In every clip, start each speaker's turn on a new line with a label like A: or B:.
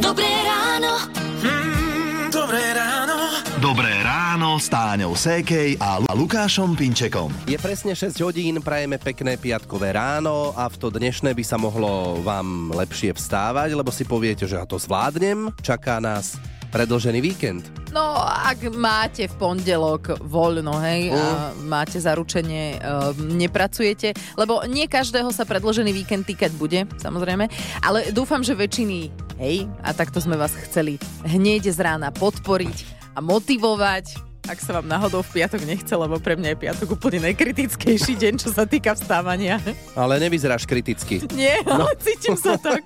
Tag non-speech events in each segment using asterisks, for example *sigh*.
A: Dobré ráno.
B: Mm, dobré ráno.
C: Dobré ráno s Táňou Sékej a Lukášom Pinčekom.
D: Je presne 6 hodín, prajeme pekné piatkové ráno a v to dnešné by sa mohlo vám lepšie vstávať, lebo si poviete, že ja to zvládnem, čaká nás predlžený víkend.
E: No, ak máte v pondelok voľno, hej, a máte zaručenie, uh, nepracujete, lebo nie každého sa predložený víkend týkať bude, samozrejme, ale dúfam, že väčšiny, hej, a takto sme vás chceli hneď z rána podporiť a motivovať, ak sa vám náhodou v piatok nechce, lebo pre mňa je piatok úplne najkritickejší deň, čo sa týka vstávania.
D: Ale nevyzeráš kriticky.
E: Nie, ale cítim sa tak.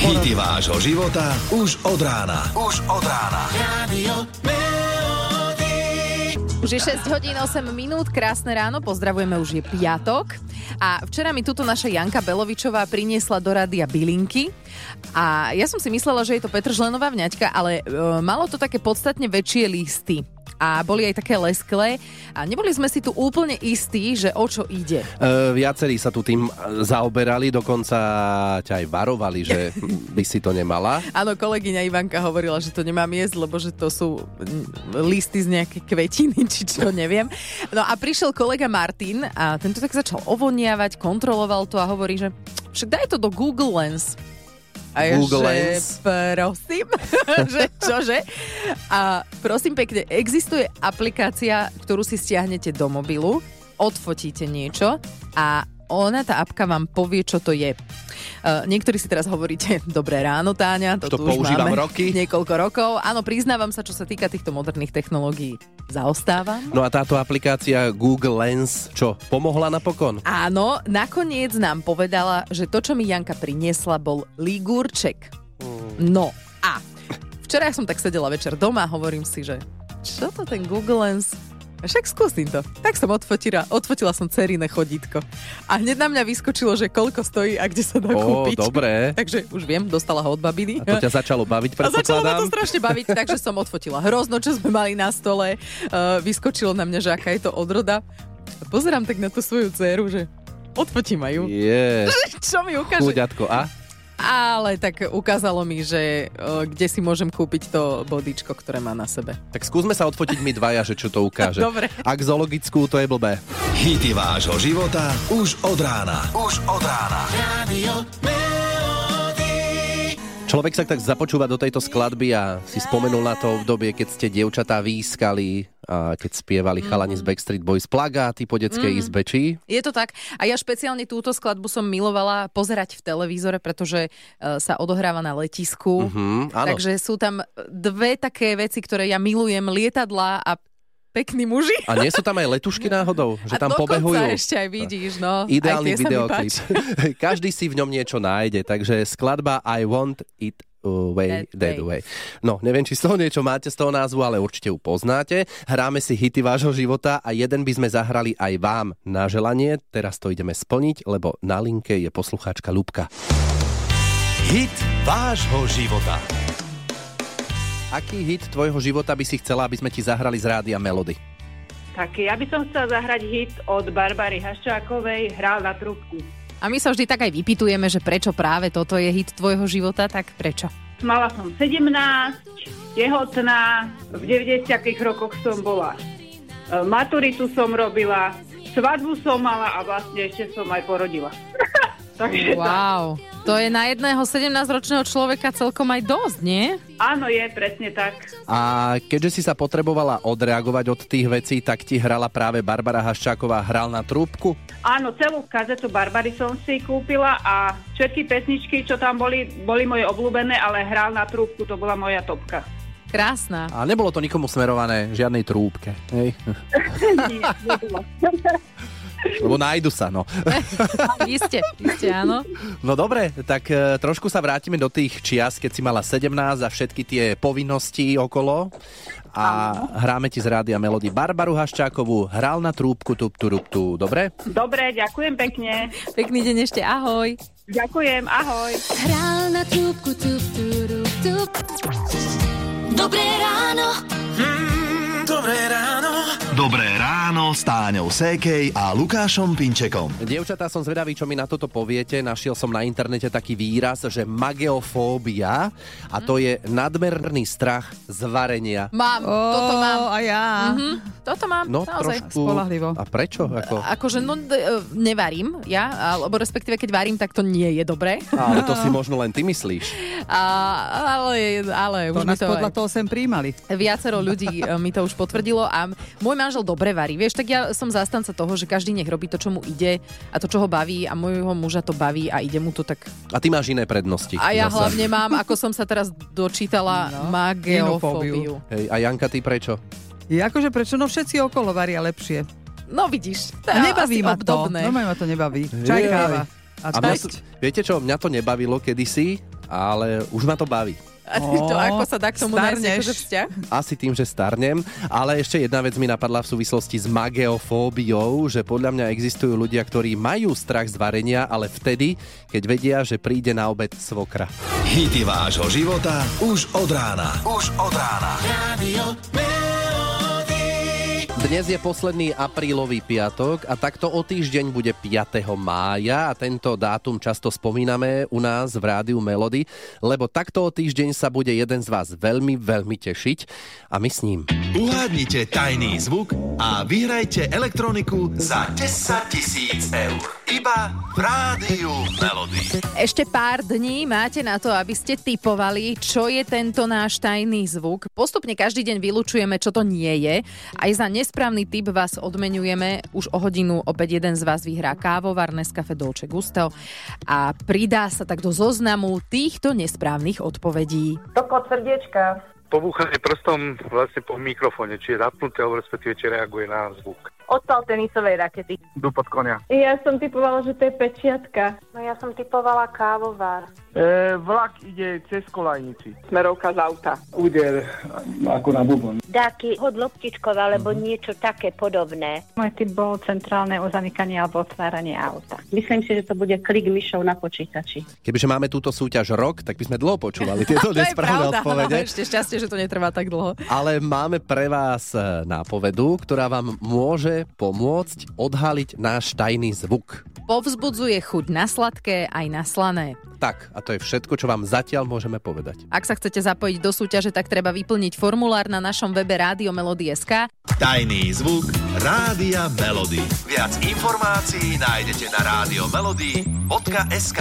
C: Hity vášho života už od rána. Už od rána.
B: Radio.
E: Už je 6 hodín 8 minút, krásne ráno, pozdravujeme, už je piatok. A včera mi tuto naša Janka Belovičová priniesla do rádia bylinky. A ja som si myslela, že je to Petržlenová vňaťka, ale e, malo to také podstatne väčšie listy. A boli aj také lesklé. A neboli sme si tu úplne istí, že o čo ide.
D: E, viacerí sa tu tým zaoberali, dokonca ťa aj varovali, že by si to nemala. *laughs*
E: Áno, kolegyňa Ivanka hovorila, že to nemám jesť, lebo že to sú mm, listy z nejakej kvetiny, *laughs* či čo, neviem. No a prišiel kolega Martin a tento tak začal ovoniavať, kontroloval to a hovorí, že však daj to do Google Lens. A ja,
D: Google
E: že,
D: Lens?
E: prosím, *laughs* že čože? A prosím pekne, existuje aplikácia, ktorú si stiahnete do mobilu, odfotíte niečo a ona, tá apka vám povie, čo to je. Uh, niektorí si teraz hovoríte, *laughs* dobré ráno, Táňa, to,
D: To
E: tu už máme
D: roky. *laughs*
E: niekoľko rokov. Áno, priznávam sa, čo sa týka týchto moderných technológií, zaostávam.
D: No a táto aplikácia Google Lens, čo, pomohla napokon?
E: Áno, nakoniec nám povedala, že to, čo mi Janka priniesla, bol ligúrček. No a včera som tak sedela večer doma a hovorím si, že čo to ten Google Lens však skúsim to. Tak som odfotila, odfotila som cerine chodítko. A hneď na mňa vyskočilo, že koľko stojí a kde sa dá
D: Ó,
E: kúpiť.
D: dobré. *laughs*
E: Takže už viem, dostala ho od babiny.
D: A to ťa začalo baviť, *laughs*
E: A začalo ma to strašne baviť, takže som odfotila hrozno, čo sme mali na stole. Uh, vyskočilo na mňa, že aká je to odroda. A pozerám tak na tú svoju dceru, že odfotím aj ju.
D: Je, *laughs*
E: Čo mi ukáže?
D: chuďatko. A?
E: Ale tak ukázalo mi, že kde si môžem kúpiť to bodičko, ktoré má na sebe.
D: Tak skúsme sa odfotiť my dvaja, že čo to ukáže.
E: Dobre.
D: Ak zoologickú, to je blbé.
C: Hity vášho života už od rána. Už od rána.
B: Radio.
D: Človek sa tak započúva do tejto skladby a si spomenul na to obdobie, keď ste dievčatá výskali a keď spievali chalani z Backstreet Boys plagáty po detskej izbe, či?
E: Je to tak. A ja špeciálne túto skladbu som milovala pozerať v televízore, pretože uh, sa odohráva na letisku.
D: Mhm, áno.
E: Takže sú tam dve také veci, ktoré ja milujem. Lietadla a pekní muži.
D: A nie sú tam aj letušky náhodou? *laughs* Že
E: a
D: tam pobehujú?
E: ešte aj vidíš, no.
D: Ideálny
E: aj
D: videoklip. *laughs* Každý si v ňom niečo nájde, takže skladba I Want It
E: way.
D: Way. No, neviem, či z toho niečo máte z toho názvu, ale určite ju poznáte. Hráme si hity vášho života a jeden by sme zahrali aj vám na želanie. Teraz to ideme splniť, lebo na linke je poslucháčka Lubka.
C: Hit vášho života.
D: Aký hit tvojho života by si chcela, aby sme ti zahrali z rádia Melody?
F: Tak ja by som chcela zahrať hit od Barbary Haščákovej Hral na trubku.
E: A my sa vždy tak aj vypitujeme, že prečo práve toto je hit tvojho života, tak prečo?
F: Mala som 17, tehotná, v 90 rokoch som bola. E, Maturitu som robila, svadbu som mala a vlastne ešte som aj porodila. *laughs* Takže tak. *laughs*
E: Wow, to je na jedného 17-ročného človeka celkom aj dosť, nie?
F: Áno, je presne tak.
D: A keďže si sa potrebovala odreagovať od tých vecí, tak ti hrala práve Barbara Haščáková Hral na trúbku?
F: Áno, celú kazetu Barbary som si kúpila a všetky pesničky, čo tam boli, boli moje obľúbené, ale Hral na trúbku, to bola moja topka.
E: Krásna.
D: A nebolo to nikomu smerované, žiadnej trúbke. Hej? *laughs* *laughs*
F: Nie, nebolo.
D: Lebo nájdu sa, no. *laughs*
E: Iste, iste, áno.
D: No dobre, tak e, trošku sa vrátime do tých čias, keď si mala 17 a všetky tie povinnosti okolo. A hráme ti z rádia Melody Barbaru Haščákovú, hral na trúbku tup turup tu, dobre?
F: Dobre, ďakujem pekne.
E: Pekný deň ešte, ahoj.
F: Ďakujem, ahoj.
A: Hral na trúbku, tup, turup, tup. Dobré ráno.
B: Mm, dobré ráno.
C: Dobré ráno s Táňou Sékej a Lukášom Pinčekom.
D: Dievčatá, som zvedavý, čo mi na toto poviete. Našiel som na internete taký výraz, že mageofóbia a to je nadmerný strach z varenia.
E: Mám, toto mám.
G: a ja.
E: Mhm, toto mám,
D: No,
E: naozaj.
D: trošku...
G: Spolahlivo.
D: A prečo? Ako...
E: Akože, no, e, nevarím ja, alebo respektíve, keď varím, tak to nie je dobré.
D: Ale to si možno len ty myslíš.
E: A, ale, ale
G: To
E: už mi
G: nás
E: to
G: podľa
E: aj,
G: toho sem príjmali.
E: viacero ľudí e, mi to už potvrdilo a môj manžel dobre varí. Vieš, tak ja som zástanca toho, že každý nech robí to, čo mu ide a to, čo ho baví a môjho muža to baví a ide mu to tak.
D: A ty máš iné prednosti.
E: A ja
D: zase.
E: hlavne mám, ako som sa teraz dočítala,
G: No,
E: mageofóbiu.
D: Hej, a Janka, ty prečo?
G: Je akože prečo? No všetci okolo varia lepšie.
E: No vidíš,
G: A nebaví ma to.
E: obdobné.
G: Normálne ma to nebaví. Čaj, káva. A,
D: A mňa to, viete čo, mňa to nebavilo kedysi, ale už ma to baví.
E: A ty to,
G: Ó,
E: ako sa dá k tomu nájsť akože vzťah?
D: Asi tým, že starnem, ale ešte jedna vec mi napadla v súvislosti s mageofóbiou, že podľa mňa existujú ľudia, ktorí majú strach z varenia, ale vtedy, keď vedia, že príde na obed svokra.
C: Hity vášho života už od rána. Už od rána.
B: Radio.
D: Dnes je posledný aprílový piatok a takto o týždeň bude 5. mája a tento dátum často spomíname u nás v rádiu Melody, lebo takto o týždeň sa bude jeden z vás veľmi, veľmi tešiť a my s ním.
C: Uhádnite tajný zvuk a vyhrajte elektroniku za 10 tisíc eur. Iba v rádiu Melody.
E: Ešte pár dní máte na to, aby ste typovali, čo je tento náš tajný zvuk. Postupne každý deň vylučujeme, čo to nie je. Aj za nesprávny typ vás odmenujeme. Už o hodinu opäť jeden z vás vyhrá kávovar Nescafe Dolce Gusto a pridá sa tak do zoznamu týchto nesprávnych odpovedí.
H: Toko srdiečka.
I: pobúchanie prstom vlastne po mikrofóne, či je zapnuté, alebo respektíve či reaguje na zvuk.
H: Odpal tenisovej rakety.
I: Dupot konia.
F: Ja som typovala, že to je pečiatka.
H: No ja som typovala kávovar.
I: E, vlak ide cez kolajnici.
F: Smerovka z auta.
I: Úder ako na bubon.
H: Dáky hod loptičkov alebo niečo také podobné.
J: Môj typ bol centrálne uzamykanie alebo otváranie auta.
K: Myslím si, že to bude klik myšov na počítači.
D: Kebyže máme túto súťaž rok, tak by sme dlho počúvali tieto *laughs*
E: To je
D: nesprávne odpovede.
E: no, ešte šťastie, že to netrvá tak dlho.
D: Ale máme pre vás nápovedu, ktorá vám môže pomôcť odhaliť náš tajný zvuk.
E: Povzbudzuje chuť na sladké aj na slané.
D: Tak, a to je všetko, čo vám zatiaľ môžeme povedať.
E: Ak sa chcete zapojiť do súťaže, tak treba vyplniť formulár na našom webe Rádio Melody.sk.
C: Tajný zvuk Rádia Melody. Viac informácií nájdete na rádio melody.sk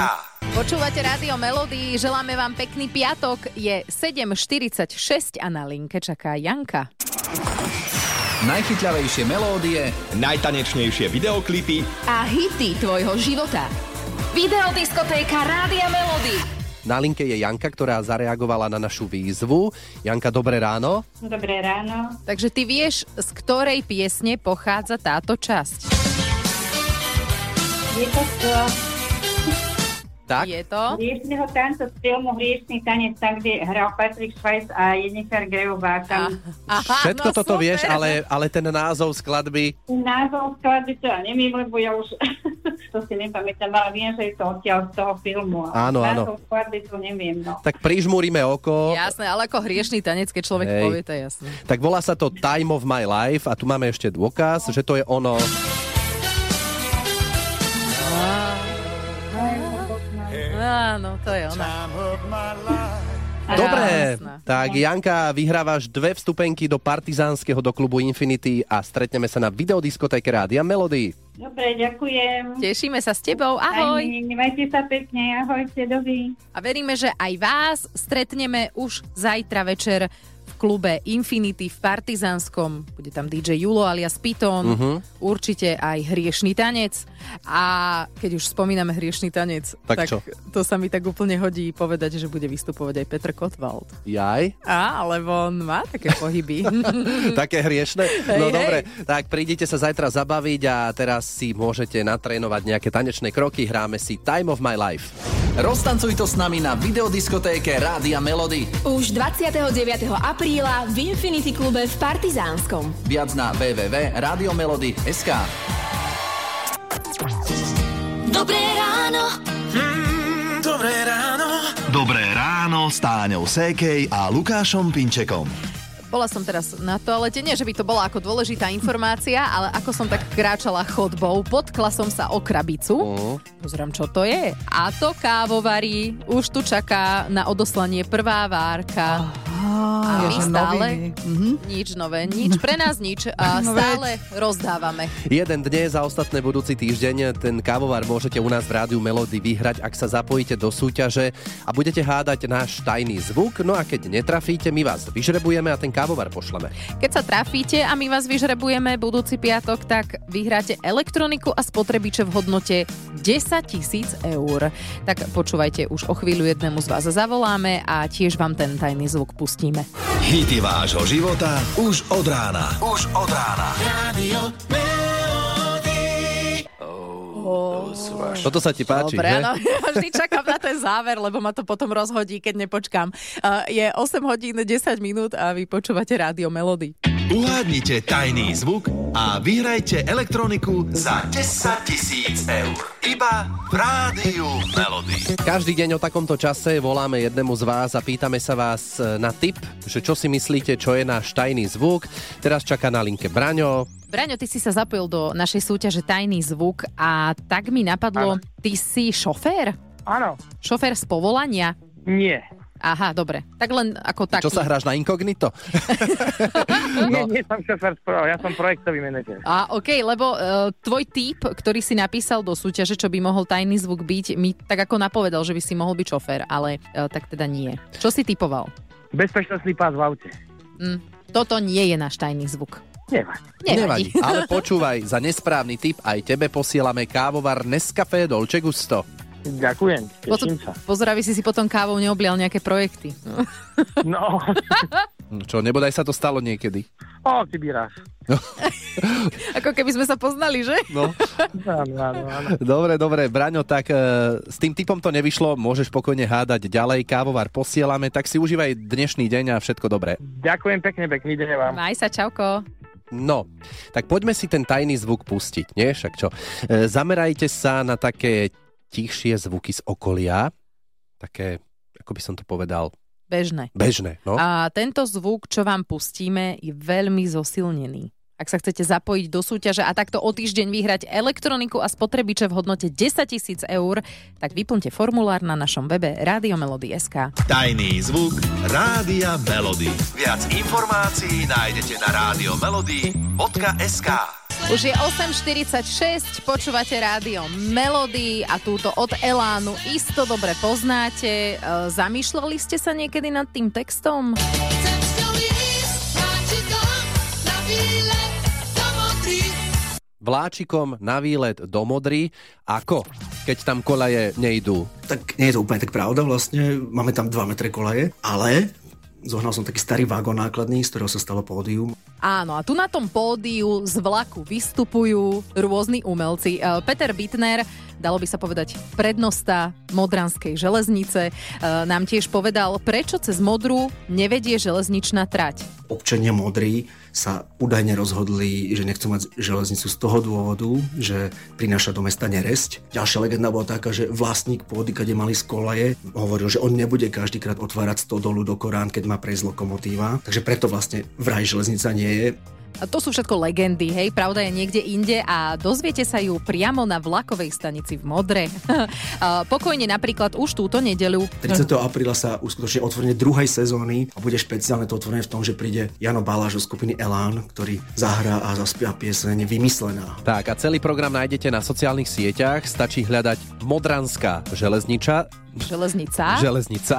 E: Počúvate Rádio Melody, želáme vám pekný piatok. Je 7.46 a na linke čaká Janka.
L: Najchytľavejšie melódie,
M: najtanečnejšie videoklipy
A: A hity tvojho života. Videodiskotéka Rádia Melody.
D: Na linke je Janka, ktorá zareagovala na našu výzvu. Janka, dobré ráno.
J: Dobré ráno.
E: Takže ty vieš, z ktorej piesne pochádza táto časť?
J: Je to
D: Tak?
E: Je to?
J: hriešného tanca z filmu Hriešný tanec, tam, kde hral Patrick Schweiz a Jennifer Grejová. Tam
E: Aha,
D: Všetko
E: no
D: toto
E: super.
D: vieš, ale, ale ten názov skladby...
J: názov skladby to ja neviem, lebo ja už *laughs* to si nepamätám, ale viem, že je to odtiaľ z toho filmu.
D: Áno, áno.
J: Názov skladby to neviem, no.
D: Tak prižmúrime oko.
E: Jasné, ale ako hriešný tanec, keď človek
D: Hej.
E: povie, to je jasné.
D: Tak volá sa to Time of My Life a tu máme ešte dôkaz, že to je ono...
E: Áno, to je ona.
D: Dobre, tak Janka, vyhrávaš dve vstupenky do partizánskeho do klubu Infinity a stretneme sa na videodiskotéke Rádia Melody.
J: Dobre, ďakujem.
E: Tešíme sa s tebou, ahoj.
J: Aj, majte sa pekne, ahojte, dovi.
E: A veríme, že aj vás stretneme už zajtra večer klube Infinity v Partizánskom. Bude tam DJ Julo alias Python,
D: Mhm.
E: určite aj hriešný tanec. A keď už spomíname hriešný tanec,
D: Tak
E: tak,
D: čo?
E: to sa mi tak úplne hodí povedať, že bude vystupovať aj Petr Kotwald.
D: Jaj?
E: Á, lebo on má také pohyby. *laughs*
D: Také hriešne? No
E: hej.
D: dobre, tak prídite sa zajtra zabaviť a teraz si môžete natrénovať nejaké tanečné kroky. Hráme si Time of My Life.
L: Roztancuj to s nami na videodiskotéke Rádia Melody.
A: Už 29. apríla v Infinity klube v Partizánskom.
L: Viac na www.radiomelody.sk
A: Dobré ráno.
B: Mm, dobré ráno.
C: Dobré ráno s Táňou Sékej a Lukášom Pinčekom.
E: Bola som teraz na toalete, nie že by to bola ako dôležitá informácia, ale ako som tak kráčala chodbou, potkla som sa o krabicu.
N: Uh.
E: Pozriem, čo to je. A to kávovarí. Už tu čaká na odoslanie prvá várka. A my stále
G: noviny.
E: nič nové, nič pre nás nič. A *laughs* stále rozdávame.
D: Jeden dnes za ostatné budúci týždeň ten kávovar môžete u nás v Rádiu Melody vyhrať, ak sa zapojíte do súťaže a budete hádať náš tajný zvuk. No a keď netrafíte, my vás vyžrebujeme a ten kávovar pošleme.
E: Keď sa trafíte a my vás vyžrebujeme budúci piatok, tak vyhráte elektroniku a spotrebiče v hodnote 10 tisíc eur. Tak počúvajte, už o chvíľu jednému z vás zavoláme a tiež vám ten tajný zvuk pustíme.
C: Hity vášho života už od rána. Už od rána.
B: Radio
D: Toto sa ti páči,
E: Dobre,
D: že?
E: áno, ja vždy čakám na ten záver, lebo ma to potom rozhodí, keď nepočkám. Uh, je 8 hodín 10 minút a vy počúvate Rádio Melody.
C: Uhádnite tajný zvuk a vyhrajte elektroniku za 10 tisíc eur. Iba v Rádiu Melody.
D: Každý deň o takomto čase voláme jednému z vás a pýtame sa vás e, na tip, že čo si myslíte, čo je náš tajný zvuk. Teraz čaká na linke Braňo.
E: Braňo, ty si sa zapojil do našej súťaže Tajný zvuk a tak mi napadlo, ty si šofér?
I: Áno.
E: Šofér z povolania?
I: Nie.
E: Aha, dobre. Tak len ako taký.
D: Čo sa hráš na inkognito? *laughs*
I: Nie, nie som šofér, ja som projektový manažer.
E: A OK, lebo uh, tvoj typ, ktorý si napísal do súťaže, čo by mohol tajný zvuk byť, mi tak ako napovedal, že by si mohol byť šofér, ale uh, tak teda nie. Čo si typoval?
I: Bezpečnostný pás v aute.
E: Mm, toto nie je náš tajný zvuk.
I: Nevadí.
E: Nevadí.
D: Ale počúvaj, za nesprávny tip aj tebe posielame kávovar Nescafé Dolce Gusto.
I: Ďakujem, teším sa.
E: Pozor, aby si si potom kávou neoblial nejaké projekty.
I: No,
D: Čo, nebodaj sa to stalo niekedy?
I: o, ty by raz. *laughs*
E: Ako keby sme sa poznali, že?
D: No.
I: Áno, áno, áno.
D: Dobre, dobre, Braňo, tak e, s tým typom to nevyšlo, môžeš pokojne hádať ďalej, kávovar posielame, tak si užívaj dnešný deň a všetko dobré.
I: Ďakujem pekne, pekný deň vám.
E: Maj sa, čauko.
D: No, tak poďme si ten tajný zvuk pustiť, nie? Však čo? E, zamerajte sa na také tichšie zvuky z okolia, také, ako by som to povedal,
E: Bežné.
D: bežné, no?
E: A tento zvuk, čo vám pustíme, je veľmi zosilnený. Ak sa chcete zapojiť do súťaže a takto o týždeň vyhrať elektroniku a spotrebiče v hodnote 10 tisíc eur, tak vyplňte formulár na našom webe Radiomelody.sk.
C: Tajný zvuk Rádia Melody. Viac informácií nájdete na radiomelody.sk
E: Už je 8.46, počúvate rádio Melody a túto od Elánu isto dobre poznáte. E, Zamýšľali ste sa niekedy nad tým textom?
D: Vláčikom na výlet do Modry. Ako? Keď tam kolaje nejdú.
O: Tak nie je to úplne tak pravda vlastne. Máme tam 2 metre kolaje, ale zohnal som taký starý vagón nákladný, z ktorého sa stalo pódium.
E: Áno, a tu na tom pódiu z vlaku vystupujú rôzni umelci. E, Peter Bittner, dalo by sa povedať prednosta Modranskej železnice, e, nám tiež povedal, prečo cez Modru nevedie železničná trať.
O: Občania modrí sa údajne rozhodli, že nechcú mať železnicu z toho dôvodu, že prináša do mesta neresť. Ďalšia legenda bola taká, že vlastník pôdy, kde mali z kolaje, hovoril, že on nebude každýkrát otvárať stodolu do Korán, keď má prejsť lokomotíva. Takže preto vlastne vraj železnica nie je.
E: To sú všetko legendy, hej, pravda je niekde inde a dozviete sa ju priamo na vlakovej stanici v Modre. *laughs* Pokojne napríklad už túto nedelu.
O: 30. apríla sa uskutoční otvorenie druhej sezóny a bude špeciálne to otvorenie v tom, že príde Jano Baláš zo skupiny Elán, ktorý zahrá a zaspia pieseň Vymyslená.
D: Tak a celý program nájdete na sociálnych sieťach, stačí hľadať Modranská železniča.
E: Železnica.
D: Železnica.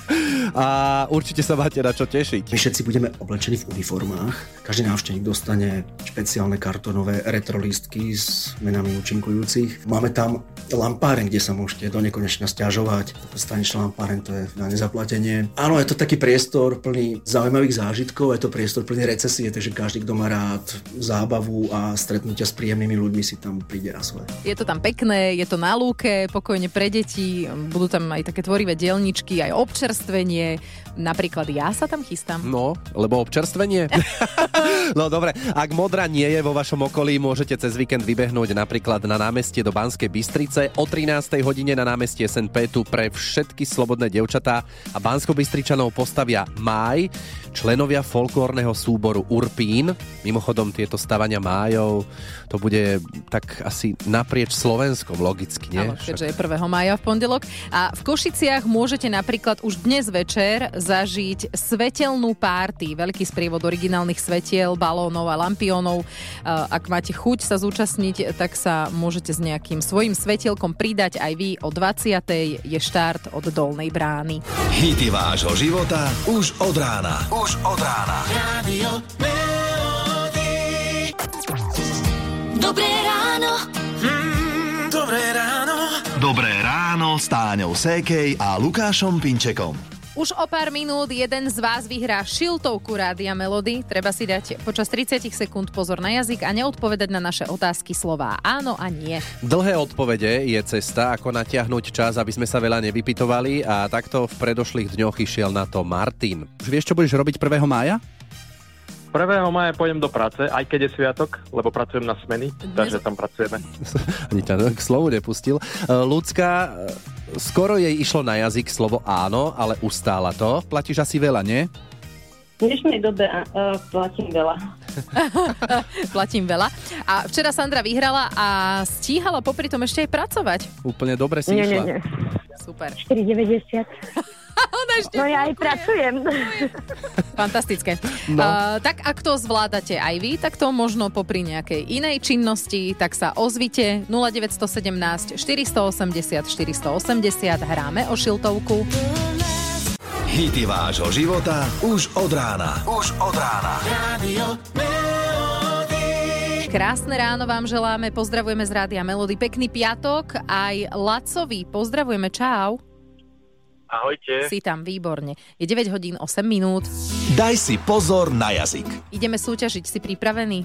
D: *laughs* a určite sa máte na čo tešiť.
O: My všetci budeme oblečení v uniformách. Každý návštevník dostane špeciálne kartonové retrolistky s menami účinkujúcich. Máme tam lampáren, kde sa môžete do nekonečna stiažovať. Staničná lampáren to je na nezaplatenie. Áno, je to taký priestor plný zaujímavých zážitkov, je to priestor plný recesie, takže každý, kto má rád zábavu a stretnutia s príjemnými ľuďmi, si tam príde na svoje.
E: Je to tam pekné, je to na lúke, pokojne pre deti, budú tam aj také tvorivé dielničky, aj občerstvenie. Napríklad ja sa tam chystám.
D: No, lebo občerstvenie. *laughs* no dobre, ak modra nie je vo vašom okolí, môžete cez víkend vybehnúť napríklad na námestie do Banskej Bystrice. O 13. hodine na námestie SNP tu pre všetky slobodné devčatá a bansko bystričanov postavia Máj, členovia folklórneho súboru Urpín. Mimochodom tieto stavania májov, to bude tak asi naprieč Slovenskom, logicky, nie?
E: Áno, keďže je 1. mája v pondelok. A v Košiciach môžete napríklad už dnes večer zažiť svetelnú párty. Veľký sprievod originálnych svetiel, balónov a lampiónov. Ak máte chuť sa zúčastniť, tak sa môžete s nejakým svojim svetielkom pridať aj vy. O 20. je štart od Dolnej brány.
C: Hity vášho života už od rána. Už od rána.
B: Radio Dobré ráno.
C: Mm, dobré ráno. Dobré ráno s Táňou Sékej a Lukášom Pinčekom.
E: Už o pár minút jeden z vás vyhrá šiltovku Rádia Melody. Treba si dať počas 30 sekúnd pozor na jazyk a neodpovedať na naše otázky slová áno a nie.
D: Dlhé odpovede je cesta, ako natiahnuť čas, aby sme sa veľa nevypitovali a takto v predošlých dňoch išiel na to Martin. Už vieš, čo budeš robiť 1. mája?
N: 1. maja pôjdem do práce, aj keď je sviatok, lebo pracujem na smeny, takže tam pracujeme. *laughs*
D: Ani ťa k slovu nepustil. Ľudská, skoro jej išlo na jazyk slovo áno, ale ustála to. Platíš asi veľa, nie?
K: V dnešnej dobe uh, platím veľa. *laughs*
E: Platím veľa. A včera Sandra vyhrala a stíhala popri tom ešte aj pracovať.
D: Úplne dobre si
K: Nie,
D: išla.
K: nie, nie.
E: Super.
K: 4,90.
E: Ešte
K: No ja aj pracujem.
E: Fantastické.
K: No.
E: Uh, tak ak to zvládate aj vy, tak to možno popri nejakej inej činnosti, tak sa ozvite 0917 480 480 hráme o šiltovku.
C: Hity vášho života už od rána. Už od rána.
B: Radio
E: Krásne ráno vám želáme, pozdravujeme z Rádia Melody, pekný piatok, aj Lacovi pozdravujeme, čau.
I: Ahojte.
E: Si tam, výborne. Je 9 hodín 8 minút.
C: Daj si pozor na jazyk.
E: Ideme súťažiť, si pripravený?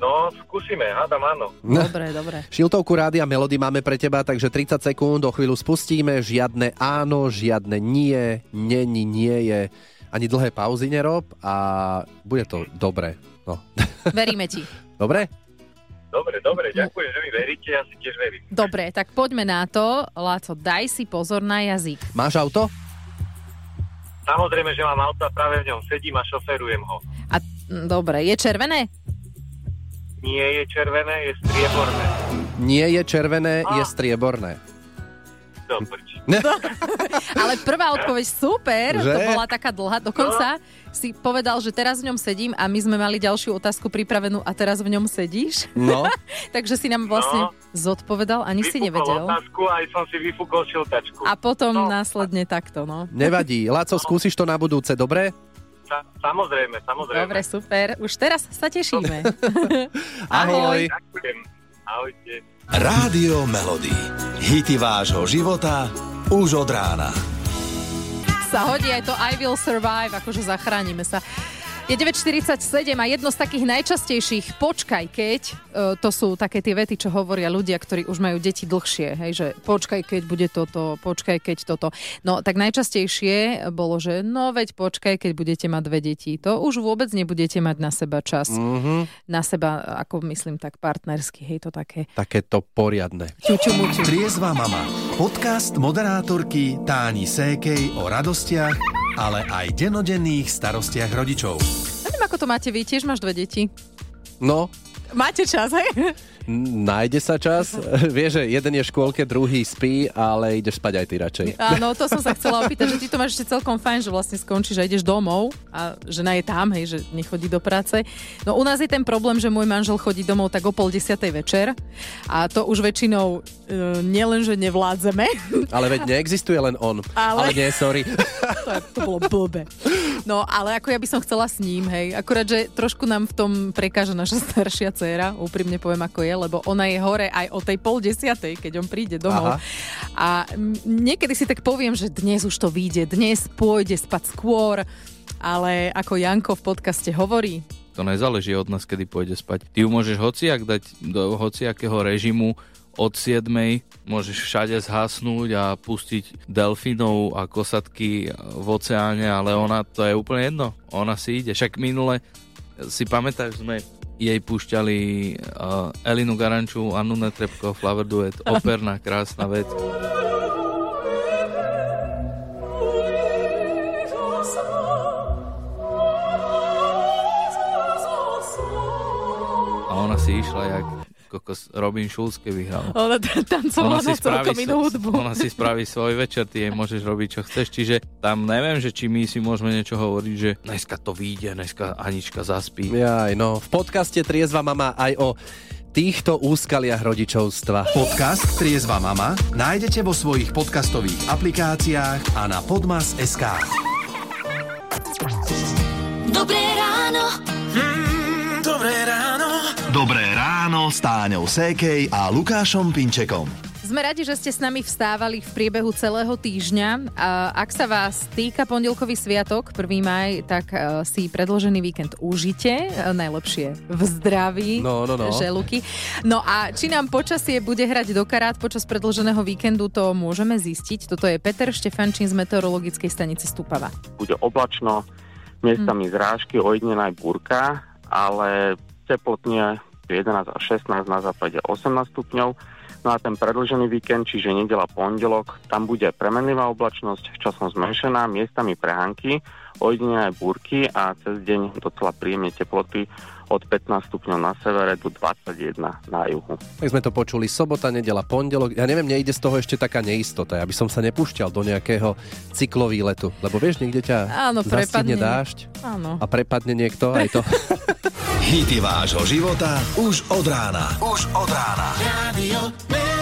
I: No, skúsime, hádam áno.
E: Dobre, dobre.
D: Šiltovku rádia Melody máme pre teba, takže 30 sekúnd, o chvíľu spustíme, žiadne áno, žiadne nie, není, nie je, ani dlhé pauzy nerob a bude to dobre. No.
E: Veríme ti.
D: Dobre?
I: Dobre, dobre, ďakujem, že mi veríte, ja si tiež verím.
E: Dobre, tak poďme na to. Láco, daj si pozor na jazyk.
D: Máš auto?
I: Samozrejme, že mám auto a práve v ňom sedím a šoferujem ho.
E: A mm, dobre, je červené?
I: Nie je červené, je strieborné.
D: Nie je červené, je strieborné.
I: Do prči. *laughs*
E: Ale prvá odpoveď super,
D: Že?
E: to bola taká dlhá. Dokonca si povedal, že teraz v ňom sedím a my sme mali ďalšiu otázku pripravenú a teraz v ňom sedíš.
D: No. *laughs*
E: Takže si nám vlastne
I: No.
E: zodpovedal, ani si
I: Vyfúkol
E: nevedel.
I: otázku a aj som si vyfúkol šiltačku.
E: A potom následne takto, no.
D: Nevadí. Laco, skúsiš to na budúce, dobre?
I: Sa, samozrejme, samozrejme.
E: Dobre, super. Už teraz sa tešíme. *laughs*
D: Ahoj.
I: Ďakujem. Ahojte.
C: Rádio Melody. Hity vášho života už od rána.
E: sa hodí aj to I will survive, akože zachránime sa. Je 9.47 a jedno z takých najčastejších počkaj keď, e, to sú také tie vety, čo hovoria ľudia, ktorí už majú deti dlhšie, hej, že počkaj keď bude toto, počkaj keď toto. No tak najčastejšie bolo, že no veď počkaj keď budete mať dve deti. To už vôbec nebudete mať na seba čas.
D: Mhm.
E: Na seba, ako myslím tak partnersky, hej, to také.
D: Takéto poriadne.
E: Čuču muču.
C: Triezva mama. Podcast moderátorky Táni Sékej o radostiach, ale aj denodenných starostiach rodičov.
E: Neviem, ako to máte vy, tiež máš dve deti.
D: No,
E: Máte čas, hej?
D: Nájde sa čas. Vieš, že jeden je v škôlke, druhý spí, ale ideš spať aj ty radšej.
E: Áno, to som sa chcela opýtať, že ty to máš ešte celkom fajn, že vlastne skončíš a ideš domov a žena je tam, hej, že nechodí do práce. No u nás je ten problém, že môj manžel chodí domov tak o pol desiatej večer a to už väčšinou e, nielen, že nevládzeme,
D: Ale veď neexistuje len on.
E: Ale-
D: ale nie, sorry.
E: to, to bolo blbe. No, ale ako ja by som chcela s ním, hej. Akurát, že trošku nám v tom prekáža naša staršia dcéra, úprimne poviem, ako je, lebo ona je hore aj o tej pol desiatej, keď on príde domov.
D: Aha.
E: A niekedy si tak poviem, že dnes už to vyjde, dnes pôjde spať skôr, ale ako Janko v podcaste hovorí,
P: To nezáleží od nás, kedy pôjde spať. Ty ju môžeš hociak dať do hociakého režimu od 7 môžeš všade zhasnúť a pustiť delfinov a kosatky v oceáne, ale ona to je úplne jedno. Ona si ide. Však minule si pamätáš, sme jej púšťali uh, Elinu Garanču, Annu Netrebko, Flower Duet, operná, krásna vec. A ona si išla jak kokos Robin Schulz, keby hral.
E: Ona tancovala na celkom inú hudbu.
P: Ona si spraví svoj večer, ty jej môžeš robiť, čo chceš. Čiže tam neviem, že či my si môžeme niečo hovoriť, že dneska to vyjde, dneska Anička zaspí.
D: Jaj, no, v podcaste Triezva mama aj o týchto úskaliach rodičovstva.
C: Podcast Triezva mama nájdete vo svojich podcastových aplikáciách a na podmas.sk.
B: Dobré ráno.
C: Mm, dobré ráno. Dobré ráno s Táňou Sékej a Lukášom Pinčekom.
E: Sme radi, že ste s nami vstávali v priebehu celého týždňa. A ak sa vás týka pondelkový sviatok, 1. maj, tak e, si predložený víkend užite. E, Najlepšie v zdraví.
D: No, no, no.
E: Želuky. No a či nám počasie bude hrať do karát počas predloženého víkendu, to môžeme zistiť. Toto je Peter Štefančín z meteorologickej stanice Stupava.
N: Bude oblačno, miestami zrážky, ojednená aj búrka, ale teplotne 11 až 16 na západe 18 stupňov. No a ten predlžený víkend, čiže nedela pondelok, tam bude premenlivá oblačnosť, časom zmenšená, miestami prehánky, ojedine aj búrky a cez deň docela príjemne teploty od 15 stupňov na severe do 21 na juhu.
D: Tak sme to počuli, sobota, nedela, pondelok. Ja neviem, nejde z toho ešte taká neistota. Ja by som sa nepúšťal do nejakého cyklovýletu, lebo vieš, niekde ťa
E: Áno, prepadne.
D: dážď
E: Áno.
D: a prepadne niekto, aj to. *laughs*
C: Hity vášho života už od rána. Už od rána.
B: Radio